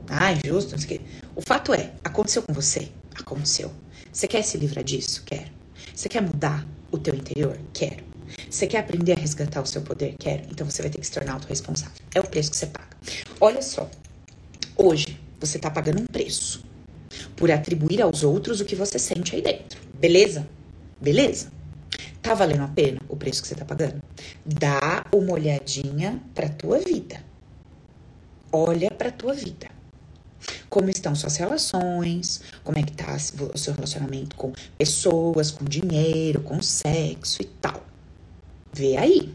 Ah, injusto, não sei o quê. O fato é, aconteceu com você? Aconteceu. Você quer se livrar disso? Quero. Você quer mudar o teu interior? Quero. Você quer aprender a resgatar o seu poder? Quero. Então você vai ter que se tornar autorresponsável. É o preço que você paga. Olha só. Hoje, você tá pagando um preço por atribuir aos outros o que você sente aí dentro. Beleza? Beleza? Tá valendo a pena o preço que você tá pagando? Dá uma olhadinha pra tua vida. Olha pra tua vida. Como estão suas relações? Como é que tá o seu relacionamento com pessoas, com dinheiro, com sexo e tal? Vê aí.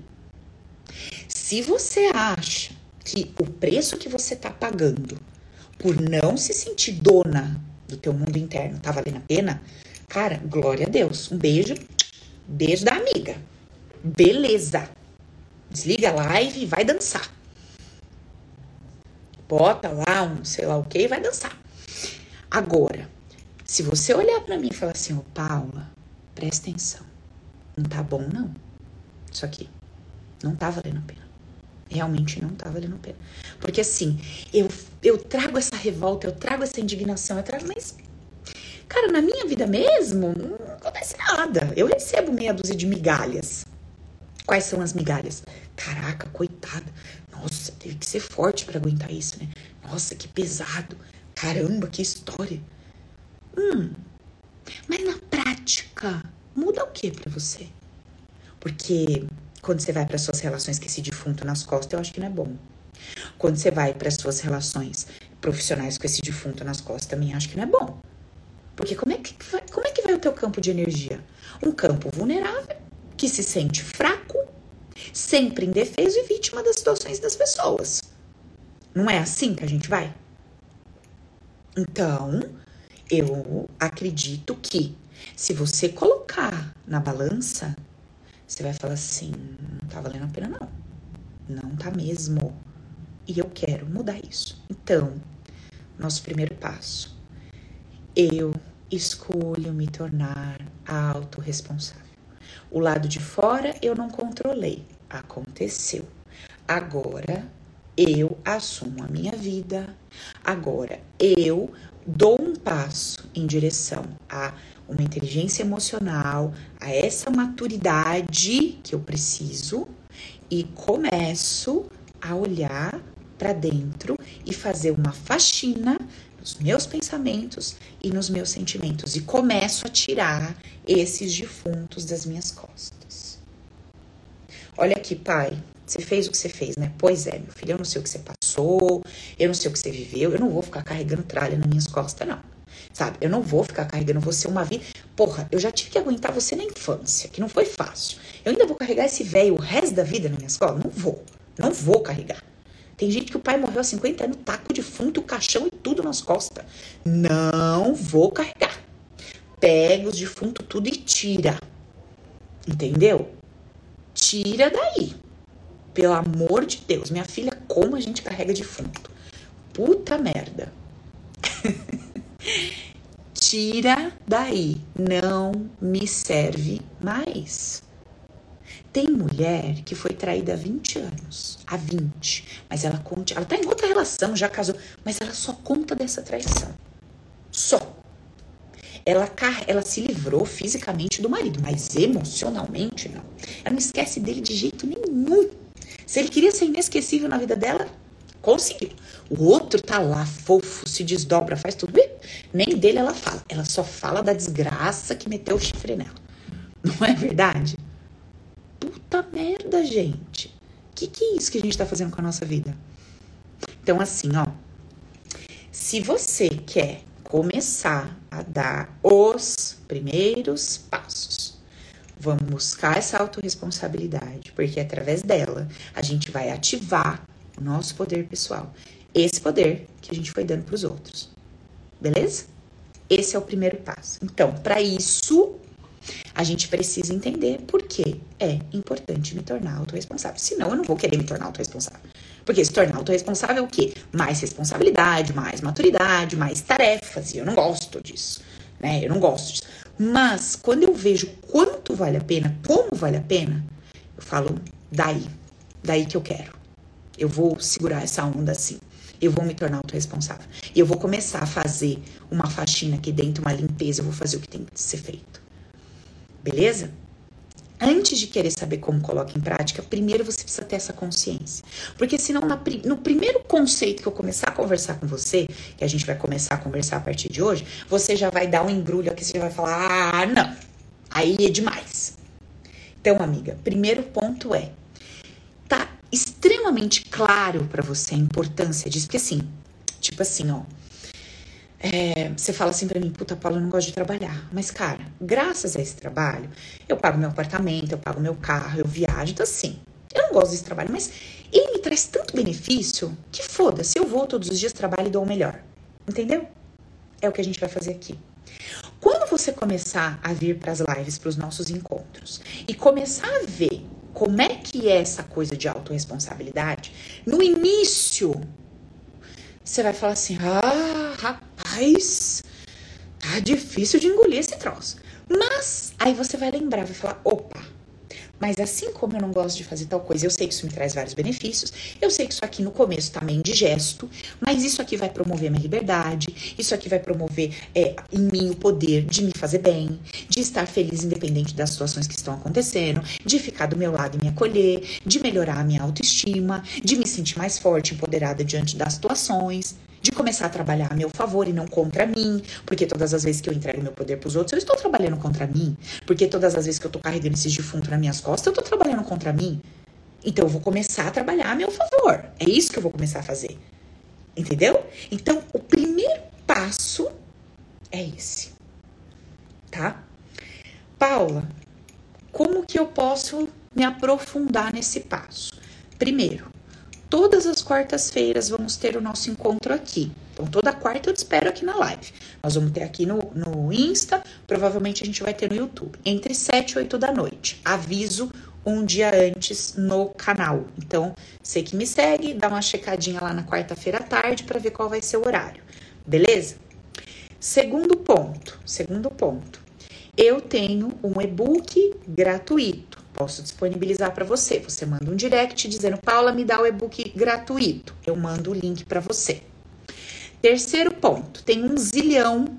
Se você acha que o preço que você tá pagando por não se sentir dona do teu mundo interno tá valendo a pena, cara, glória a Deus. Um beijo Beijo da amiga. Beleza. Desliga a live e vai dançar. Bota lá um sei lá o que e vai dançar. Agora, se você olhar para mim e falar assim, ô oh, Paula, presta atenção. Não tá bom, não. Isso aqui. Não tá valendo a pena. Realmente não tá valendo a pena. Porque assim, eu, eu trago essa revolta, eu trago essa indignação, eu trago, mas Cara, na minha vida mesmo, acontece nada. Eu recebo meia dúzia de migalhas. Quais são as migalhas? Caraca, coitada. Nossa, teve que ser forte para aguentar isso, né? Nossa, que pesado. Caramba, que história. Hum. Mas na prática, muda o que para você? Porque quando você vai para suas relações com esse defunto nas costas, eu acho que não é bom. Quando você vai para suas relações profissionais com esse defunto nas costas, também acho que não é bom. Porque como é que vai, como é que vai o teu campo de energia? Um campo vulnerável, que se sente fraco, sempre indefeso e vítima das situações das pessoas. Não é assim que a gente vai? Então, eu acredito que se você colocar na balança, você vai falar assim: não tá valendo a pena, não. Não tá mesmo. E eu quero mudar isso. Então, nosso primeiro passo. Eu escolho me tornar autorresponsável. O lado de fora eu não controlei, aconteceu. Agora eu assumo a minha vida. Agora eu dou um passo em direção a uma inteligência emocional, a essa maturidade que eu preciso e começo a olhar para dentro e fazer uma faxina nos meus pensamentos e nos meus sentimentos e começo a tirar esses defuntos das minhas costas. Olha aqui, pai, você fez o que você fez, né? Pois é, meu filho, eu não sei o que você passou, eu não sei o que você viveu, eu não vou ficar carregando tralha nas minhas costas, não. Sabe? Eu não vou ficar carregando você uma vida. Porra, eu já tive que aguentar você na infância, que não foi fácil. Eu ainda vou carregar esse velho o resto da vida nas minhas costas? Não vou. Não vou carregar. Tem gente que o pai morreu há 50 anos, taco de fundo, o caixão e tudo nas costas. Não vou carregar. Pega os defuntos tudo e tira. Entendeu? Tira daí. Pelo amor de Deus, minha filha, como a gente carrega defunto? Puta merda. Tira daí. Não me serve mais. Tem mulher que foi traída há 20 anos, há 20, mas ela conta, ela tá em outra relação, já casou, mas ela só conta dessa traição. Só. Ela, ela se livrou fisicamente do marido, mas emocionalmente não. Ela não esquece dele de jeito nenhum. Se ele queria ser inesquecível na vida dela, conseguiu. O outro tá lá, fofo, se desdobra, faz tudo. Nem dele ela fala. Ela só fala da desgraça que meteu o chifre nela. Não é verdade? Puta merda, gente. Que que é isso que a gente tá fazendo com a nossa vida? Então, assim, ó. Se você quer começar a dar os primeiros passos, vamos buscar essa autorresponsabilidade, porque através dela a gente vai ativar o nosso poder pessoal. Esse poder que a gente foi dando para os outros. Beleza? Esse é o primeiro passo. Então, para isso, a gente precisa entender por que é importante me tornar autorresponsável. Senão, eu não vou querer me tornar autorresponsável. Porque se tornar autorresponsável é o quê? Mais responsabilidade, mais maturidade, mais tarefas. E eu não gosto disso. Né? Eu não gosto disso. Mas, quando eu vejo quanto vale a pena, como vale a pena, eu falo, daí. Daí que eu quero. Eu vou segurar essa onda assim. Eu vou me tornar autorresponsável. E eu vou começar a fazer uma faxina aqui dentro, uma limpeza. Eu vou fazer o que tem que ser feito. Beleza? Antes de querer saber como coloca em prática, primeiro você precisa ter essa consciência. Porque senão, na, no primeiro conceito que eu começar a conversar com você, que a gente vai começar a conversar a partir de hoje, você já vai dar um embrulho aqui, você já vai falar, ah, não, aí é demais. Então, amiga, primeiro ponto é, tá extremamente claro para você a importância disso, porque assim, tipo assim, ó, é, você fala assim para mim, puta, Paulo, eu não gosto de trabalhar. Mas, cara, graças a esse trabalho, eu pago meu apartamento, eu pago meu carro, eu viajo. Então, assim, eu não gosto desse trabalho, mas ele me traz tanto benefício que foda-se, eu vou todos os dias, trabalho e dou o melhor. Entendeu? É o que a gente vai fazer aqui. Quando você começar a vir para as lives, para os nossos encontros, e começar a ver como é que é essa coisa de autorresponsabilidade, no início você vai falar assim: ah, rapaz, tá difícil de engolir esse troço. Mas aí você vai lembrar, vai falar: opa, mas assim como eu não gosto de fazer tal coisa, eu sei que isso me traz vários benefícios, eu sei que isso aqui no começo tá meio indigesto, mas isso aqui vai promover minha liberdade, isso aqui vai promover é, em mim o poder de me fazer bem, de estar feliz independente das situações que estão acontecendo, de ficar do meu lado e me acolher, de melhorar a minha autoestima, de me sentir mais forte, empoderada diante das situações de começar a trabalhar a meu favor e não contra mim, porque todas as vezes que eu entrego meu poder para os outros, eu estou trabalhando contra mim, porque todas as vezes que eu estou carregando esses defuntos nas minhas costas, eu estou trabalhando contra mim. Então eu vou começar a trabalhar a meu favor. É isso que eu vou começar a fazer. Entendeu? Então, o primeiro passo é esse. Tá? Paula, como que eu posso me aprofundar nesse passo? Primeiro, Todas as quartas-feiras vamos ter o nosso encontro aqui. Então, toda quarta eu te espero aqui na live. Nós vamos ter aqui no, no Insta, provavelmente a gente vai ter no YouTube, entre 7 e 8 da noite. Aviso um dia antes no canal. Então, você que me segue, dá uma checadinha lá na quarta-feira à tarde para ver qual vai ser o horário. Beleza? Segundo ponto, segundo ponto. Eu tenho um e-book gratuito posso disponibilizar para você. Você manda um direct dizendo: Paula, me dá o e-book gratuito. Eu mando o link para você. Terceiro ponto: tem um zilhão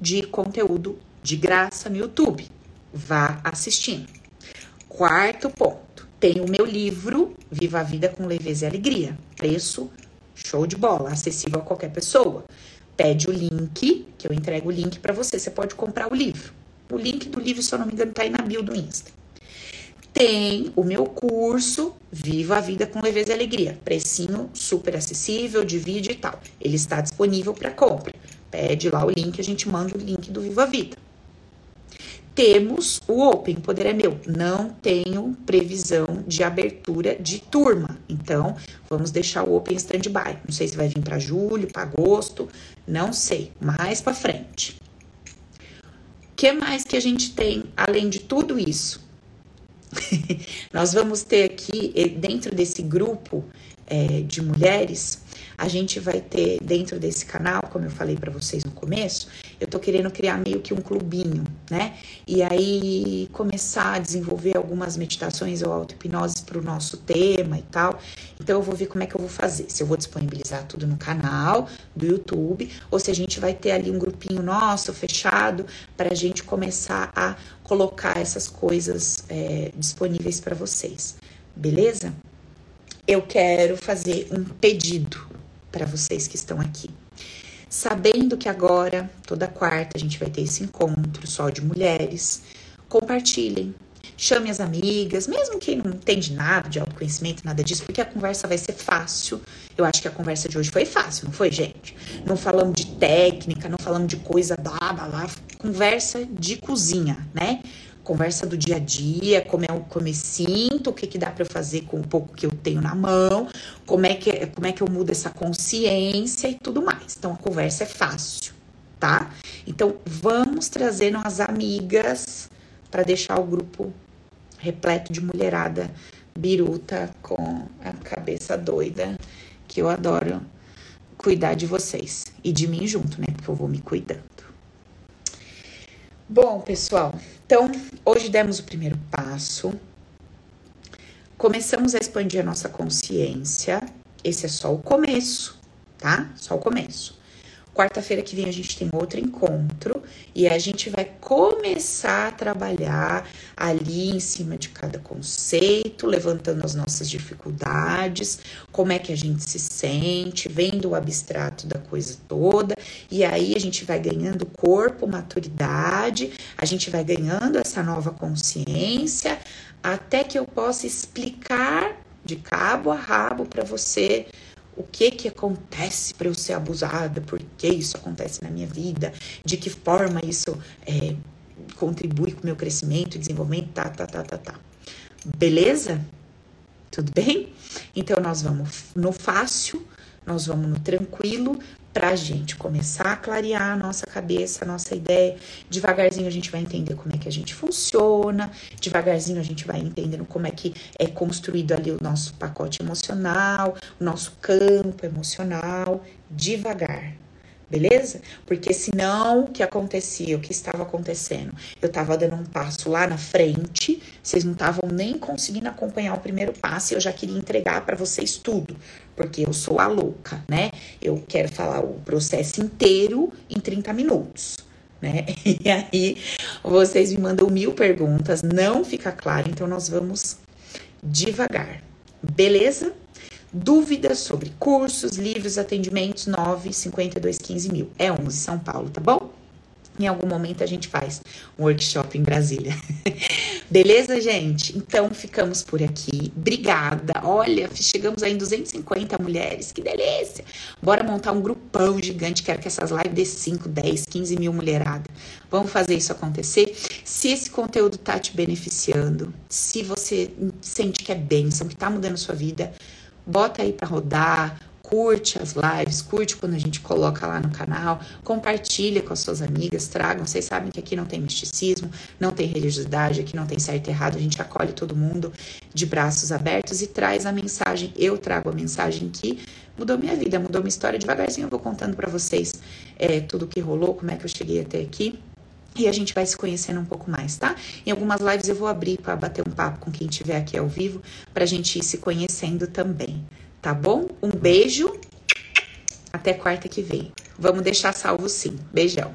de conteúdo de graça no YouTube. Vá assistindo. Quarto ponto: tem o meu livro Viva a Vida com Leveza e Alegria. Preço show de bola, acessível a qualquer pessoa. Pede o link, que eu entrego o link para você. Você pode comprar o livro. O link do livro, se eu não me engano, tá aí na bio do Insta tem o meu curso Viva a Vida com Leveza e Alegria. Precinho super acessível, de vídeo e tal. Ele está disponível para compra. Pede lá o link, a gente manda o link do Viva a Vida. temos o Open, poder é meu. Não tenho previsão de abertura de turma. Então, vamos deixar o Open stand-by. Não sei se vai vir para julho, para agosto, não sei. Mais para frente. O que mais que a gente tem além de tudo isso? Nós vamos ter aqui, eh, dentro desse grupo é, de mulheres, a gente vai ter dentro desse canal, como eu falei para vocês no começo, eu tô querendo criar meio que um clubinho, né? E aí começar a desenvolver algumas meditações ou auto-hipnose para o nosso tema e tal. Então eu vou ver como é que eu vou fazer. Se eu vou disponibilizar tudo no canal do YouTube ou se a gente vai ter ali um grupinho nosso fechado para a gente começar a colocar essas coisas é, disponíveis para vocês. Beleza? Eu quero fazer um pedido para vocês que estão aqui. Sabendo que agora, toda quarta, a gente vai ter esse encontro só de mulheres, compartilhem. Chame as amigas, mesmo quem não entende nada de autoconhecimento, nada disso, porque a conversa vai ser fácil. Eu acho que a conversa de hoje foi fácil, não foi, gente? Não falamos de técnica, não falamos de coisa blá blá blá. Conversa de cozinha, né? Conversa do dia a dia, como, é, como eu sinto, o que, que dá para fazer com o pouco que eu tenho na mão, como é, que, como é que eu mudo essa consciência e tudo mais. Então, a conversa é fácil, tá? Então, vamos trazendo as amigas para deixar o grupo repleto de mulherada biruta com a cabeça doida, que eu adoro cuidar de vocês e de mim junto, né? Porque eu vou me cuidando. Bom, pessoal, então hoje demos o primeiro passo. Começamos a expandir a nossa consciência. Esse é só o começo, tá? Só o começo. Quarta-feira que vem a gente tem outro encontro e a gente vai começar a trabalhar ali em cima de cada conceito, levantando as nossas dificuldades, como é que a gente se sente, vendo o abstrato da coisa toda, e aí a gente vai ganhando corpo, maturidade, a gente vai ganhando essa nova consciência, até que eu possa explicar de cabo a rabo para você o que que acontece para eu ser abusada, por que isso acontece na minha vida, de que forma isso é, contribui com o meu crescimento e desenvolvimento, tá, tá, tá, tá, tá. Beleza? Tudo bem? Então nós vamos no fácil, nós vamos no tranquilo, para a gente começar a clarear a nossa cabeça, a nossa ideia. Devagarzinho a gente vai entender como é que a gente funciona, devagarzinho a gente vai entendendo como é que é construído ali o nosso pacote emocional, o nosso campo emocional, devagar beleza? Porque senão o que acontecia, o que estava acontecendo? Eu estava dando um passo lá na frente, vocês não estavam nem conseguindo acompanhar o primeiro passo e eu já queria entregar para vocês tudo, porque eu sou a louca, né? Eu quero falar o processo inteiro em 30 minutos. Né? E aí vocês me mandam mil perguntas, não fica claro, então nós vamos devagar, beleza? Dúvidas sobre cursos, livros, atendimentos, 9 52 15 mil. É 11 São Paulo, tá bom? Em algum momento a gente faz um workshop em Brasília. Beleza, gente? Então ficamos por aqui. Obrigada. Olha, chegamos aí em 250 mulheres. Que delícia! Bora montar um grupão gigante. Quero que essas lives dê 5, 10, 15 mil mulherada. Vamos fazer isso acontecer. Se esse conteúdo tá te beneficiando, se você sente que é bênção, que tá mudando sua vida, bota aí para rodar, curte as lives, curte quando a gente coloca lá no canal, compartilha com as suas amigas, tragam. Vocês sabem que aqui não tem misticismo, não tem religiosidade, aqui não tem certo e errado, a gente acolhe todo mundo de braços abertos e traz a mensagem. Eu trago a mensagem que mudou minha vida, mudou minha história. Devagarzinho eu vou contando para vocês é, tudo o que rolou, como é que eu cheguei até aqui. E a gente vai se conhecendo um pouco mais, tá? Em algumas lives eu vou abrir para bater um papo com quem estiver aqui ao vivo, para a gente ir se conhecendo também, tá bom? Um beijo, até quarta que vem. Vamos deixar salvo sim. Beijão.